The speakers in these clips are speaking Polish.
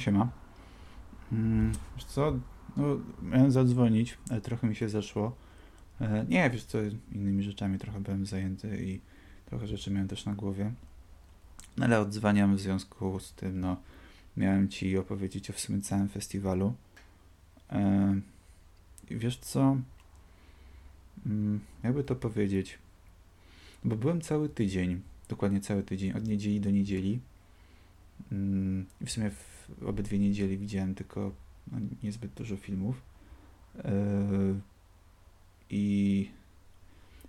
Siema. Mm, wiesz co, no, miałem zadzwonić, ale trochę mi się zeszło. E, nie, wiesz co, innymi rzeczami trochę byłem zajęty i trochę rzeczy miałem też na głowie. No ale odzwaniam w związku z tym, no, miałem ci opowiedzieć o w sumie całym festiwalu. E, wiesz co, mm, jakby to powiedzieć, bo byłem cały tydzień, dokładnie cały tydzień, od niedzieli do niedzieli. Mm, w sumie w obydwie niedzieli widziałem tylko no, niezbyt dużo filmów. Yy, I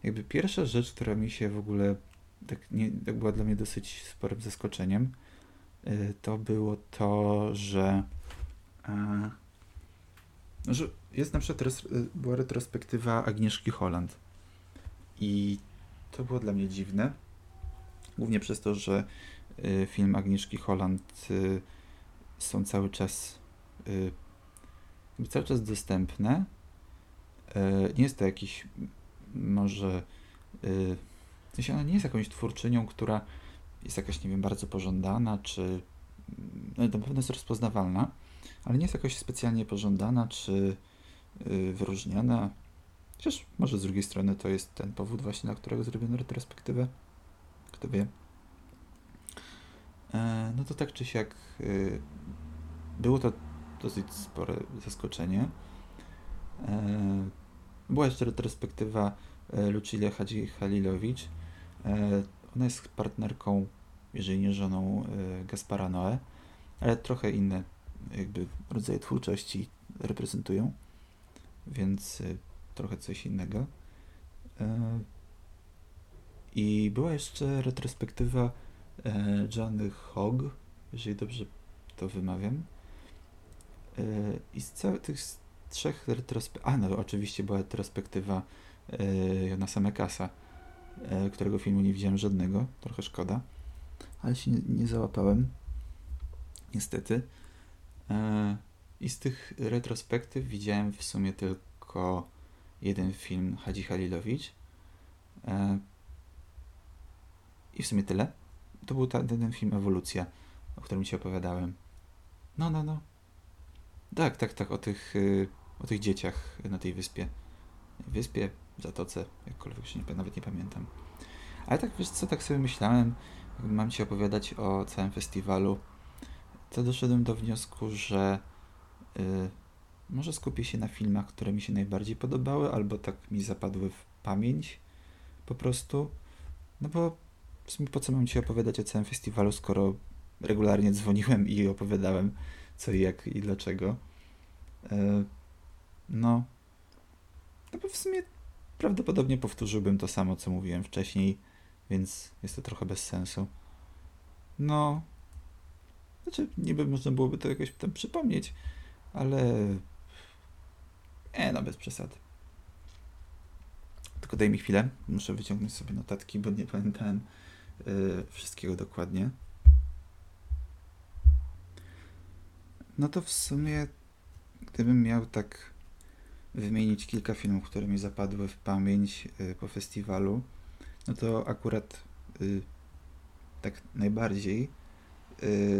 jakby pierwsza rzecz, która mi się w ogóle tak, nie, tak była dla mnie dosyć sporym zaskoczeniem, yy, to było to, że, yy, że jest na przykład res, była retrospektywa Agnieszki Holland. I to było dla mnie dziwne. Głównie przez to, że film Agnieszki Holland są cały czas y, cały czas dostępne. Y, nie jest to jakiś może y, w sensie ona nie jest jakąś twórczynią, która jest jakaś, nie wiem, bardzo pożądana, czy no, na pewno jest rozpoznawalna, ale nie jest jakoś specjalnie pożądana, czy y, wyróżniana. Chociaż może z drugiej strony to jest ten powód właśnie, dla którego zrobiono retrospektywę. Kto wie. E, no to tak czy siak y, było to dosyć spore zaskoczenie. E, była jeszcze retrospektywa e, Lucilla Hadzi Halilowicz. Ona jest partnerką, jeżeli nie żoną, Gaspara Noe, ale trochę inne jakby rodzaje twórczości reprezentują, więc trochę coś innego. I była jeszcze retrospektywa Johnny Hogg, jeżeli dobrze to wymawiam. I z całych tych trzech retrospektyw... A, no oczywiście była retrospektywa Jonasa Mekasa, którego filmu nie widziałem żadnego, trochę szkoda, ale się nie, nie załapałem, niestety. I z tych retrospektyw widziałem w sumie tylko jeden film Hadzi Halilowicz. I w sumie tyle to był ten film Ewolucja, o którym ci opowiadałem. No, no, no. Tak, tak, tak, o tych, y, o tych dzieciach na tej wyspie. Wyspie, Zatoce, jakkolwiek się nie, nawet nie pamiętam. Ale tak, wiesz co, tak sobie myślałem, mam ci opowiadać o całym festiwalu, to doszedłem do wniosku, że y, może skupię się na filmach, które mi się najbardziej podobały, albo tak mi zapadły w pamięć po prostu. No bo w sumie po co mam Ci opowiadać o całym festiwalu, skoro regularnie dzwoniłem i opowiadałem co i jak i dlaczego. E, no. No w sumie prawdopodobnie powtórzyłbym to samo, co mówiłem wcześniej, więc jest to trochę bez sensu. No. Znaczy, niby można byłoby to jakoś tam przypomnieć, ale. E, no bez przesady. Tylko daj mi chwilę, muszę wyciągnąć sobie notatki, bo nie pamiętałem Y, wszystkiego dokładnie. No to w sumie, gdybym miał tak wymienić kilka filmów, które mi zapadły w pamięć y, po festiwalu, no to akurat y, tak najbardziej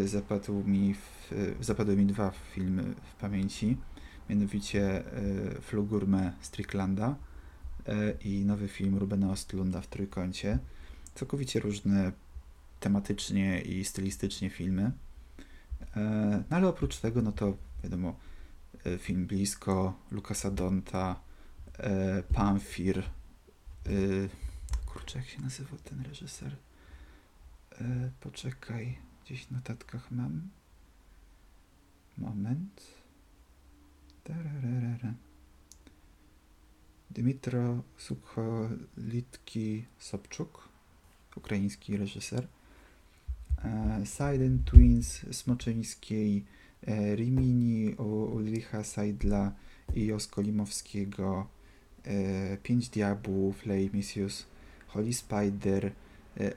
zapadł mi w, zapadły mi dwa filmy w pamięci, mianowicie Flugurme Stricklanda i nowy film Rubena Ostlunda w Trójkącie całkowicie różne tematycznie i stylistycznie filmy. E, no ale oprócz tego, no to wiadomo, e, film Blisko, Lukasa Donta, e, Pamfir, kurczę, jak się nazywał ten reżyser? Poczekaj, gdzieś w notatkach mam. Moment. Tararara. Dmitro Sukholitki Sobczuk ukraiński reżyser. E, Silent Twins Smoczyńskiej, e, Rimini Ulricha Seidla i Oskolimowskiego, e, Pięć Diabłów, Lej Misius, Holy Spider,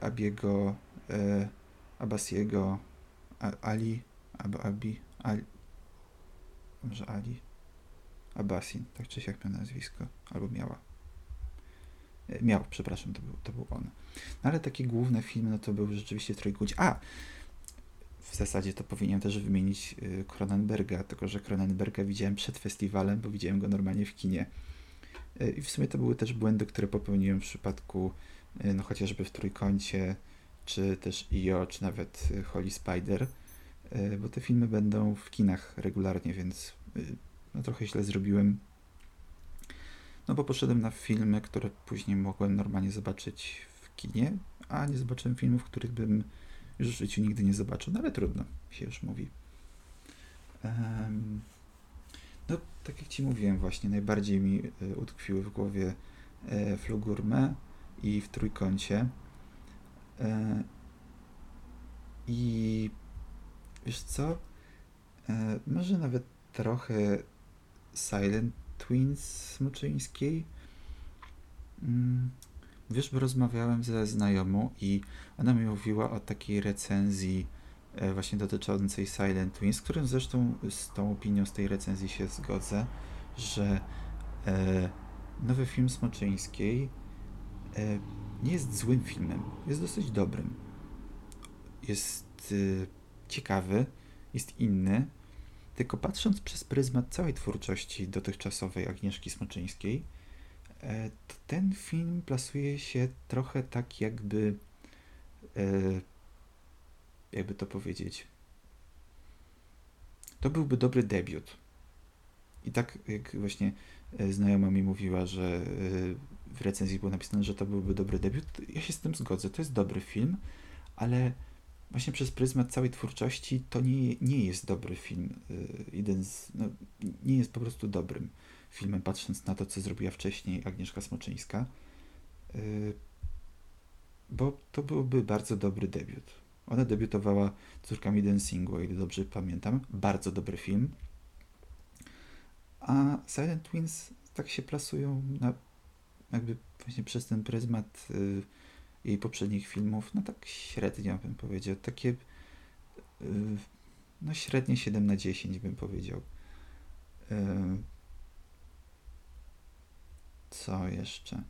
Abiego, Abasiego, Ali, Ab, Abi, Ali, może Ali, Abasin, tak czy siak miał nazwisko, albo miała. Miał, przepraszam, to był, to był on. No ale takie główne filmy, no to był rzeczywiście Trójkąt. A! w zasadzie to powinienem też wymienić y, Cronenberga, tylko że Cronenberga widziałem przed festiwalem, bo widziałem go normalnie w kinie. Y, I w sumie to były też błędy, które popełniłem w przypadku y, no chociażby w Trójkącie, czy też IO, czy nawet Holy Spider, bo te filmy będą w kinach regularnie, więc no trochę źle zrobiłem. No bo poszedłem na filmy, które później mogłem normalnie zobaczyć w kinie, a nie zobaczyłem filmów, których bym już w życiu nigdy nie zobaczył, no ale trudno, się już mówi. Um, no, tak jak Ci mówiłem właśnie, najbardziej mi y, utkwiły w głowie y, Flugurme i w Trójkącie. Y, I wiesz co? może nawet trochę Silent Twins Smoczyńskiej. Mm, Wiesz, bo rozmawiałem ze znajomą i ona mi mówiła o takiej recenzji e, właśnie dotyczącej Silent Twins, z którym zresztą z tą opinią z tej recenzji się zgodzę, że e, nowy film Smoczyńskiej e, nie jest złym filmem, jest dosyć dobrym. Jest ciekawy, jest inny, tylko patrząc przez pryzmat całej twórczości dotychczasowej Agnieszki Smoczyńskiej, E, to ten film plasuje się trochę tak jakby e, jakby to powiedzieć to byłby dobry debiut. I tak jak właśnie e, znajoma mi mówiła, że w recenzji było napisane, że to byłby dobry debiut, ja się z tym zgodzę. To jest dobry film, ale właśnie przez pryzmat całej twórczości to nie, nie jest dobry film. Jeden z, no, nie jest po prostu dobrym filmem, patrząc na to, co zrobiła wcześniej Agnieszka Smoczyńska, yy, bo to byłby bardzo dobry debiut. Ona debiutowała córkami dancingu, o ile dobrze pamiętam. Bardzo dobry film. A Silent Twins tak się plasują na, jakby właśnie przez ten pryzmat yy, jej poprzednich filmów, no tak średnio bym powiedział. Takie yy, no średnie 7 na 10 bym powiedział. Yy, co jeszcze?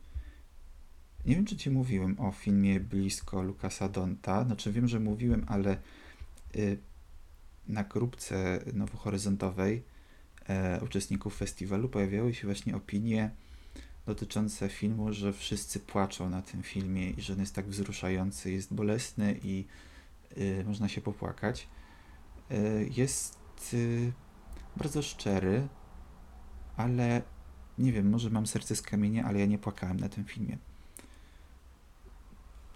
Nie wiem, czy Ci mówiłem o filmie Blisko Lukasa Donta. Znaczy, wiem, że mówiłem, ale y, na grupce nowohoryzontowej uczestników festiwalu pojawiały się właśnie opinie dotyczące filmu, że wszyscy płaczą na tym filmie i że on jest tak wzruszający, jest bolesny i y, można się popłakać. Y, jest y, bardzo szczery, ale nie wiem, może mam serce z kamienia, ale ja nie płakałem na tym filmie.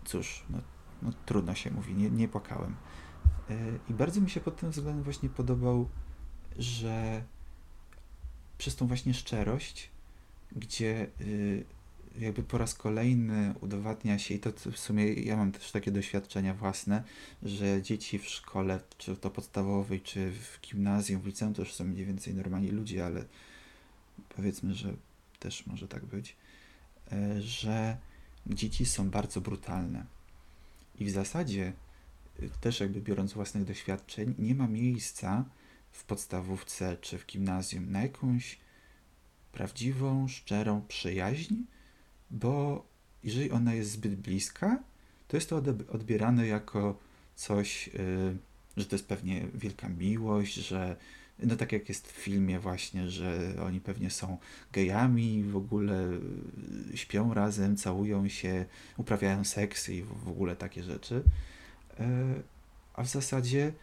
Cóż, no, no trudno się mówi, nie, nie płakałem. Yy, I bardzo mi się pod tym względem właśnie podobał, że przez tą właśnie szczerość, gdzie yy, jakby po raz kolejny udowadnia się, i to w sumie ja mam też takie doświadczenia własne, że dzieci w szkole, czy to podstawowej, czy w gimnazjum, w liceum, to już są mniej więcej normalni ludzie, ale powiedzmy, że też może tak być, e, że dzieci są bardzo brutalne. I w zasadzie, e, też jakby biorąc własnych doświadczeń, nie ma miejsca w podstawówce czy w gimnazjum na jakąś prawdziwą, szczerą przyjaźń, bo jeżeli ona jest zbyt bliska, to jest to odbierane jako coś, e, że to jest pewnie wielka miłość, że no tak jak jest w filmie właśnie, że oni pewnie są gejami, w ogóle y, śpią razem, całują się, uprawiają seks i w ogóle takie rzeczy. E, a w zasadzie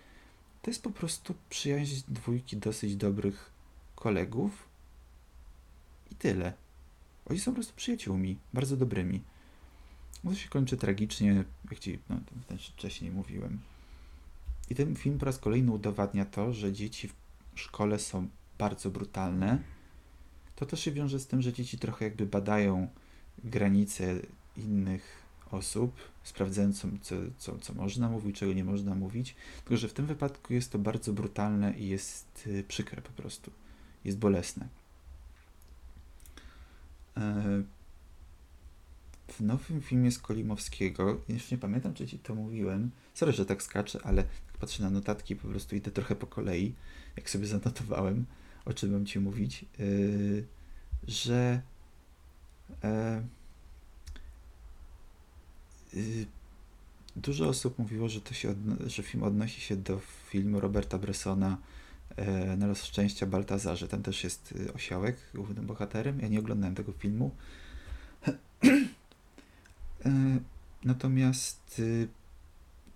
to jest po prostu przyjaźń dwójki dosyć dobrych kolegów i tyle. Oni są po prostu przyjaciółmi, bardzo dobrymi. To się kończy tragicznie, jak ci no, wcześniej mówiłem. I ten film po raz kolejny udowadnia to, że dzieci w szkole są bardzo brutalne, to też się wiąże z tym, że dzieci trochę jakby badają granice innych osób, sprawdzając, co, co, co można mówić, czego nie można mówić. Tylko, że w tym wypadku jest to bardzo brutalne i jest y, przykre po prostu. Jest bolesne. E, w nowym filmie z Kolimowskiego, już nie pamiętam, czy ci to mówiłem, sorry, że tak skaczę, ale tak patrzę na notatki, po prostu idę trochę po kolei jak sobie zanotowałem, o czym mam Ci mówić, yy, że yy, dużo osób mówiło, że, to się że film odnosi się do filmu Roberta Bressona Na los szczęścia Baltazarze. Tam też jest y, osiołek głównym bohaterem. Ja nie oglądałem tego filmu. e, natomiast y,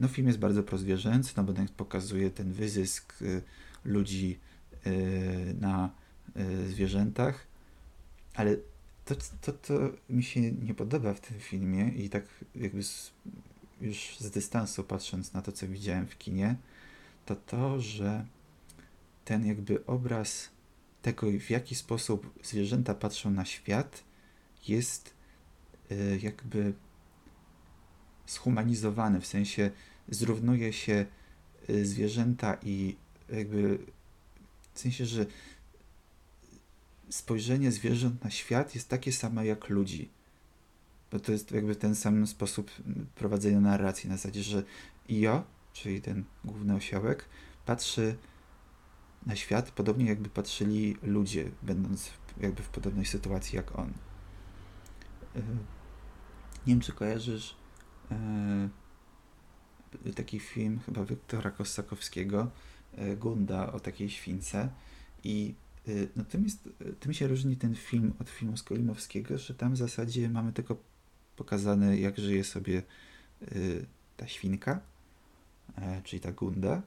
no, film jest bardzo prozwierzęcy, no bo pokazuje ten wyzysk y, ludzi na zwierzętach, ale to, to, to mi się nie podoba w tym filmie i tak jakby z, już z dystansu patrząc na to, co widziałem w kinie, to to, że ten jakby obraz tego, w jaki sposób zwierzęta patrzą na świat, jest jakby zhumanizowany, w sensie zrównuje się zwierzęta i jakby w sensie, że spojrzenie zwierząt na świat jest takie samo jak ludzi. Bo to jest jakby ten sam sposób prowadzenia narracji, na zasadzie, że Io, czyli ten główny osiołek, patrzy na świat podobnie jakby patrzyli ludzie, będąc jakby w podobnej sytuacji jak on. E, nie wiem, czy kojarzysz e, taki film chyba Wiktora Kosakowskiego, E, Gunda o takiej śwince i no tym, jest, tym się różni ten film od filmu Skolimowskiego, że tam w zasadzie mamy tylko pokazane, jak żyje sobie ta świnka, czyli ta Gunda,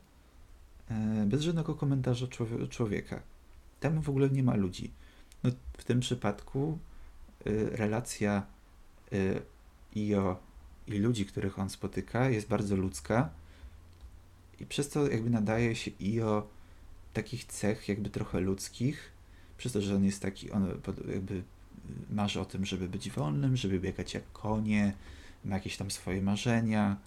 bez żadnego komentarza człowieka. Tam w ogóle nie ma ludzi. No, w tym przypadku relacja Io i ludzi, których on spotyka, jest bardzo ludzka i przez to jakby nadaje się Io takich cech jakby trochę ludzkich, przez to, że on jest taki, on jakby marzy o tym, żeby być wolnym, żeby biegać jak konie, ma jakieś tam swoje marzenia,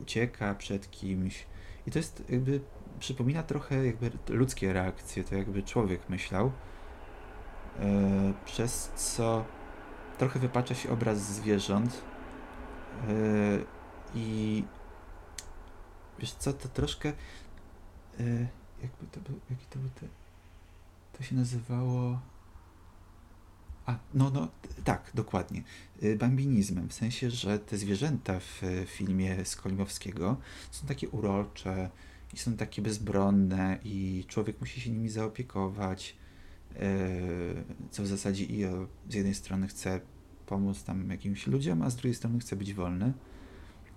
ucieka przed kimś. I to jest jakby, przypomina trochę jakby ludzkie reakcje, to jakby człowiek myślał, yy, przez co trochę wypacza się obraz zwierząt yy, i Wiesz co, to troszkę. Yy, jakby to był. Jaki to był te. To się nazywało. A, no, no, tak, dokładnie. Yy, bambinizmem, w sensie, że te zwierzęta w filmie Skolimowskiego są takie urocze i są takie bezbronne i człowiek musi się nimi zaopiekować, yy, co w zasadzie i z jednej strony chce pomóc tam jakimś ludziom, a z drugiej strony chce być wolny.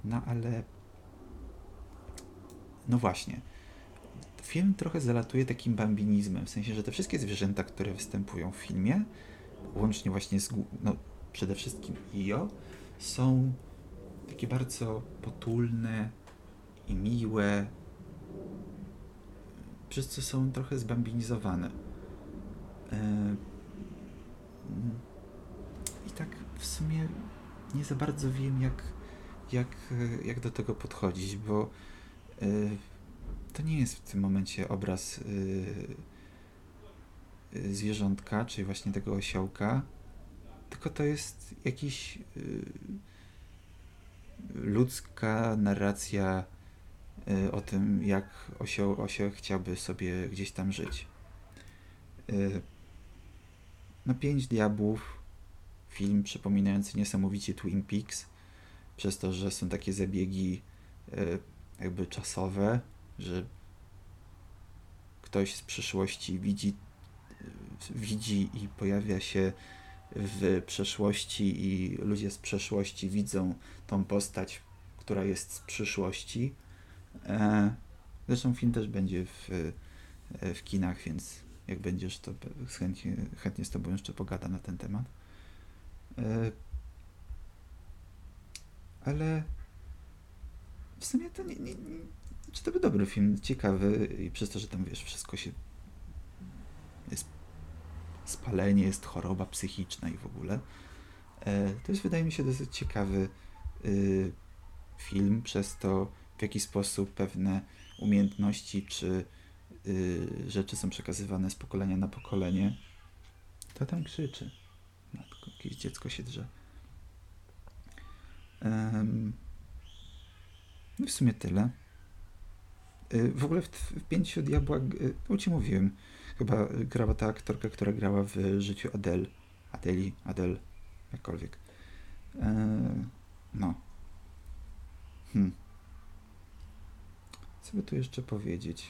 No ale no właśnie. Film trochę zalatuje takim bambinizmem, w sensie, że te wszystkie zwierzęta, które występują w filmie, łącznie właśnie z, no, przede wszystkim Io, są takie bardzo potulne i miłe, przez co są trochę zbambinizowane. E, I tak w sumie nie za bardzo wiem, jak, jak, jak do tego podchodzić, bo Y, to nie jest w tym momencie obraz y, zwierzątka, czyli właśnie tego osiołka, tylko to jest jakiś ludzka narracja o tym, jak osioł, osioł chciałby sobie gdzieś tam żyć. Na Pięć Diabłów film przypominający niesamowicie Twin Peaks, przez to, że są takie zabiegi jakby czasowe, że ktoś z przyszłości widzi, widzi i pojawia się w przeszłości i ludzie z przeszłości widzą tą postać, która jest z przyszłości. E, zresztą film też będzie w, w kinach, więc jak będziesz, to chętnie, chętnie z Tobą jeszcze pogadam na ten temat. E, ale w sumie to nie, nie, nie, czy to był dobry film, ciekawy i przez to, że tam wiesz, wszystko się spalenie, jest choroba psychiczna i w ogóle. E, to jest wydaje mi się dosyć ciekawy y, film przez to, w jaki sposób pewne umiejętności czy y, rzeczy są przekazywane z pokolenia na pokolenie. To tam krzyczy. Matko, jakieś dziecko się drze. No w sumie tyle. Y, w ogóle w, w Pięciu Diabła, y, no ci mówiłem, chyba grała ta aktorka, która grała w życiu Adele. Adeli, Adele, jakkolwiek. E, no. Hmm. Co by tu jeszcze powiedzieć?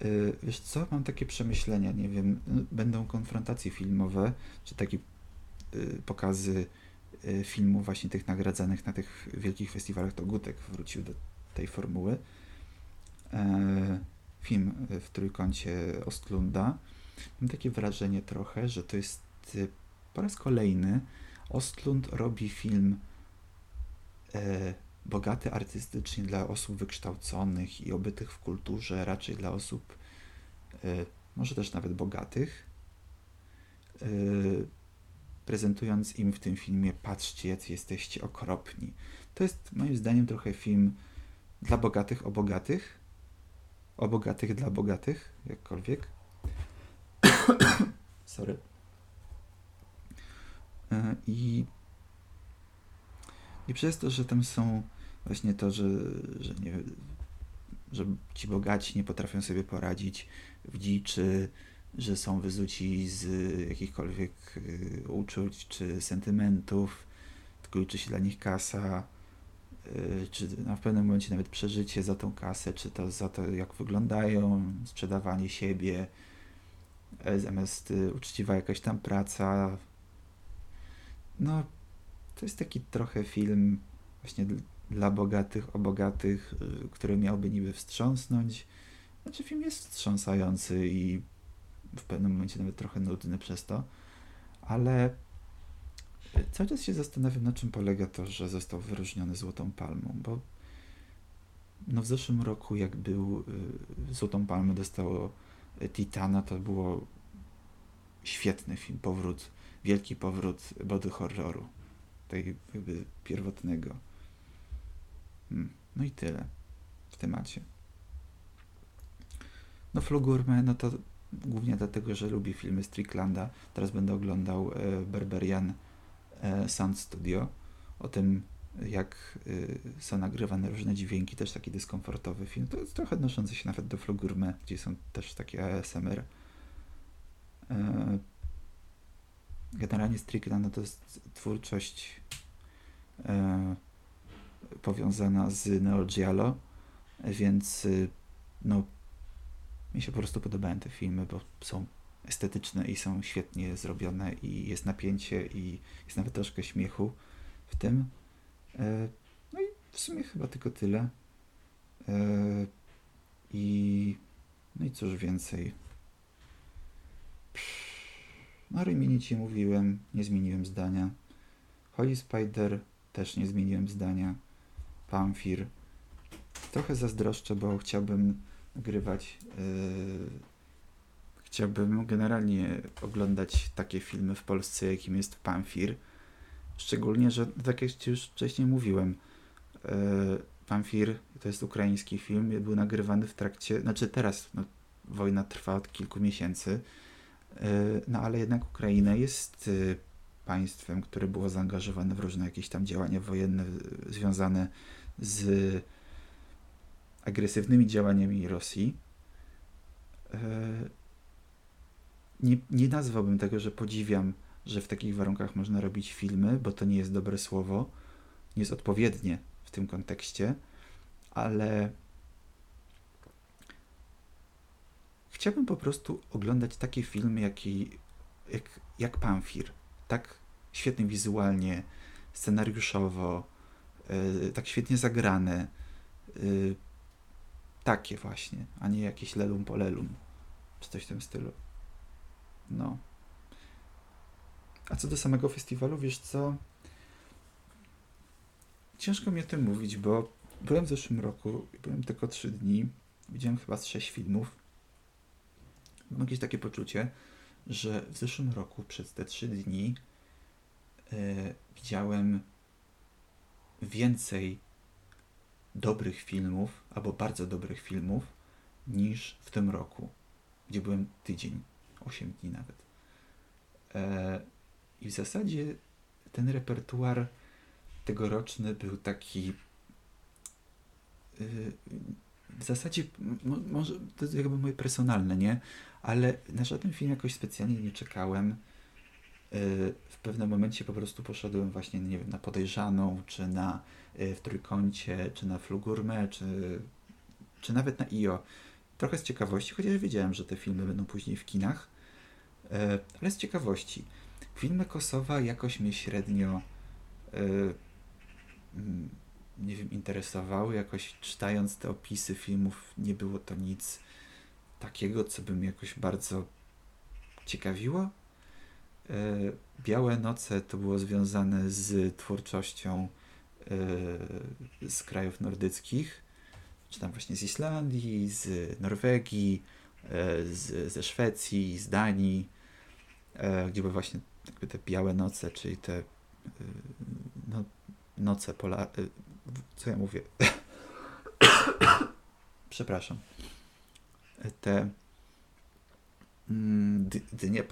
Yy, wiesz co, mam takie przemyślenia, nie wiem, będą konfrontacje filmowe, czy takie yy, pokazy filmów właśnie tych nagradzanych na tych wielkich festiwalach, to Gutek wrócił do tej formuły. E, film w trójkącie Ostlunda. Mam takie wrażenie trochę, że to jest y, po raz kolejny Ostlund robi film e, bogaty artystycznie dla osób wykształconych i obytych w kulturze, raczej dla osób e, może też nawet bogatych, e, prezentując im w tym filmie patrzcie, jacy jesteście okropni. To jest moim zdaniem trochę film dla bogatych o bogatych, o bogatych dla bogatych, jakkolwiek. Sorry. E, I, I przez to, że tam są właśnie to, że, że, nie, że ci bogaci nie potrafią sobie poradzić w dziczy, że są wyzuci z jakichkolwiek y, uczuć czy sentymentów, tylko liczy się dla nich kasa, czy no, w pewnym momencie nawet przeżycie za tą kasę, czy to za to, jak wyglądają, sprzedawanie siebie, zamiast y, uczciwa jakaś tam praca, no, to jest taki trochę film właśnie dla bogatych, o bogatych, y, który miałby niby wstrząsnąć. Znaczy, film jest wstrząsający i w pewnym momencie nawet trochę nudny przez to, ale cały czas się zastanawiam, na czym polega to, że został wyróżniony Złotą Palmą, bo no w zeszłym roku, jak był y, Złotą Palmę dostało Titana, to było świetny film, powrót wielki powrót body horroru, tej jakby pierwotnego. Hmm. No i tyle w temacie. No Flugurme, no to głównie dlatego, że lubię filmy Stricklanda. Teraz będę oglądał e, Berberian Sound Studio, o tym jak e, są nagrywane różne dźwięki, też taki dyskomfortowy film. To jest trochę odnoszący się nawet do Flugurme, gdzie są też takie ASMR. E, generalnie Strickland no to jest twórczość e, powiązana z Neo Giallo, więc y, no mi się po prostu podobają te filmy, bo są estetyczne i są świetnie zrobione i jest napięcie i jest nawet troszkę śmiechu w tym. E, no i w sumie chyba tylko tyle. E, I no i cóż więcej. No Rimini mówiłem, nie zmieniłem zdania. Holy Spider też nie zmieniłem zdania. Pamfir. Trochę zazdroszczę, bo chciałbym nagrywać. Yy, chciałbym generalnie oglądać takie filmy w Polsce, jakim jest Pamfir. Szczególnie, że tak jak już wcześniej mówiłem, yy, Pamfir to jest ukraiński film, był nagrywany w trakcie, znaczy teraz no, wojna trwa od kilku miesięcy E, no ale jednak Ukraina jest e, państwem, które było zaangażowane w różne jakieś tam działania wojenne e, związane z agresywnymi działaniami Rosji. Nie, nie nazwałbym tego, że podziwiam, że w takich warunkach można robić filmy, bo to nie jest dobre słowo, nie jest odpowiednie w tym kontekście, ale Chciałbym po prostu oglądać takie filmy jak, jak, jak Pamfir. Tak świetnie wizualnie, scenariuszowo, yy, tak świetnie zagrane. Yy, takie właśnie, a nie jakieś lelum polelum, czy coś w tym stylu. No. A co do samego festiwalu, wiesz co? Ciężko mi o tym mówić, bo byłem w zeszłym roku, byłem tylko trzy dni, widziałem chyba z sześć filmów mam jakieś takie poczucie, że w zeszłym roku przez te trzy dni e, widziałem więcej dobrych filmów, albo bardzo dobrych filmów, niż w tym roku, gdzie byłem tydzień, 8 dni nawet. E, I w zasadzie ten repertuar tegoroczny był taki y, w zasadzie, może to jest jakby moje personalne, nie? Ale na żaden film jakoś specjalnie nie czekałem. w pewnym momencie po prostu poszedłem właśnie, nie wiem, na podejrzaną, czy na w trójkącie, czy na flugurmę, czy, czy nawet na IO. Trochę z ciekawości, chociaż wiedziałem, że te filmy będą później w kinach, ale z ciekawości. Filmy Kosowa jakoś mnie średnio mm, nie wiem, interesowały. Jakoś czytając te opisy filmów, nie było to nic takiego, co by mnie jakoś bardzo ciekawiło. E, Białe Noce to było związane z twórczością e, z krajów nordyckich, czy tam właśnie z Islandii, z Norwegii, e, z, ze Szwecji, z Danii, gdzie były właśnie te białe noce, czyli te no, noce polarne. Co ja mówię? Przepraszam. Te mm, dnie,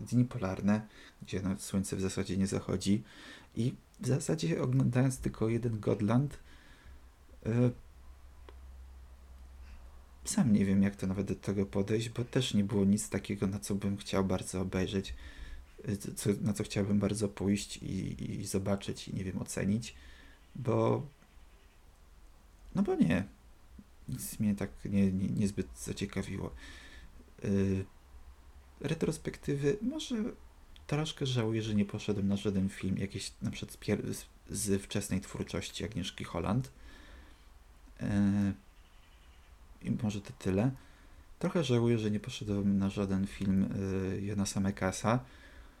dni polarne, gdzie słońce w zasadzie nie zachodzi i w zasadzie oglądając tylko jeden Godland e, sam nie wiem, jak to nawet do tego podejść, bo też nie było nic takiego, na co bym chciał bardzo obejrzeć, e, co, na co chciałbym bardzo pójść i, i zobaczyć i nie wiem, ocenić, bo no bo nie. Nic mnie tak nie, nie, niezbyt zaciekawiło. Yy, retrospektywy, może troszkę żałuję, że nie poszedłem na żaden film, jakiś na przykład z, z wczesnej twórczości Agnieszki Holland. Yy, I może to tyle. Trochę żałuję, że nie poszedłem na żaden film yy, Jonasa Mekasa,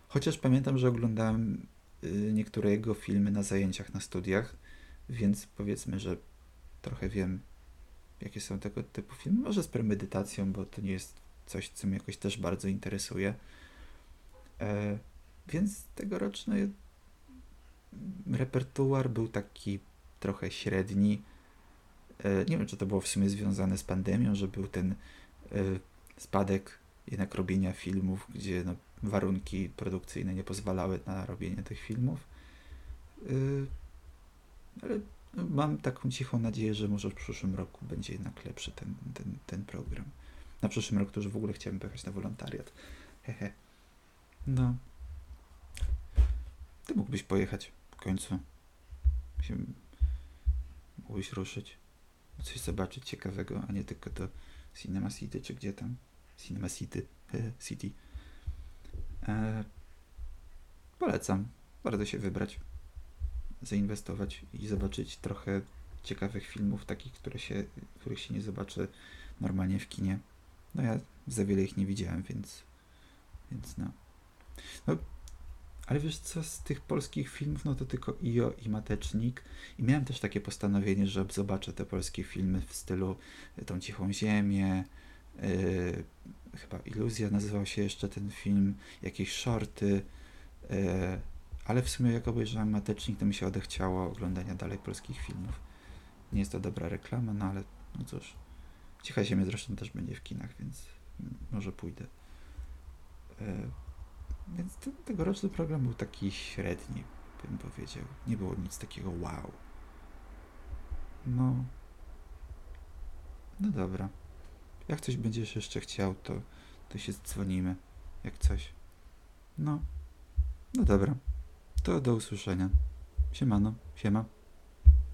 chociaż pamiętam, że oglądałem yy, niektóre jego filmy na zajęciach na studiach, więc powiedzmy, że trochę wiem, jakie są tego typu filmy. Może z premedytacją, bo to nie jest coś, co mnie jakoś też bardzo interesuje. E, więc tegoroczny repertuar był taki trochę średni. E, nie wiem, czy to było w sumie związane z pandemią, że był ten e, spadek jednak robienia filmów, gdzie no, warunki produkcyjne nie pozwalały na robienie tych filmów. E, ale mam taką cichą nadzieję, że może w przyszłym roku będzie jednak lepszy ten, ten, ten program. Na przyszłym roku to już w ogóle chciałem pojechać na wolontariat. Hehe. No. Ty mógłbyś pojechać w końcu. Mógłbyś ruszyć. Coś zobaczyć ciekawego, a nie tylko do Cinema City, czy gdzie tam. Cinema City. City. E, polecam. Bardzo się wybrać zainwestować i zobaczyć trochę ciekawych filmów, takich, które się, których się nie zobaczy normalnie w kinie. No ja za wiele ich nie widziałem, więc, więc no. no. Ale wiesz co, z tych polskich filmów, no to tylko IO i Matecznik. I miałem też takie postanowienie, że zobaczę te polskie filmy w stylu y, Tą Cichą Ziemię, yy, chyba Iluzja nazywał się jeszcze ten film, jakieś shorty, yy, ale w sumie jak obejrzałem Matecznik, to mi się odechciało oglądania dalej polskich filmów. Nie jest to dobra reklama, no ale no cóż. Cicha Ziemia zresztą też będzie w kinach, więc może pójdę. E, więc ten, tegoroczny program był taki średni, bym powiedział. Nie było nic takiego wow. No. No dobra. Jak coś będziesz jeszcze chciał, to, to się dzwonimy. Jak coś. No. No dobra. To do usłyszenia. Siemano, siema.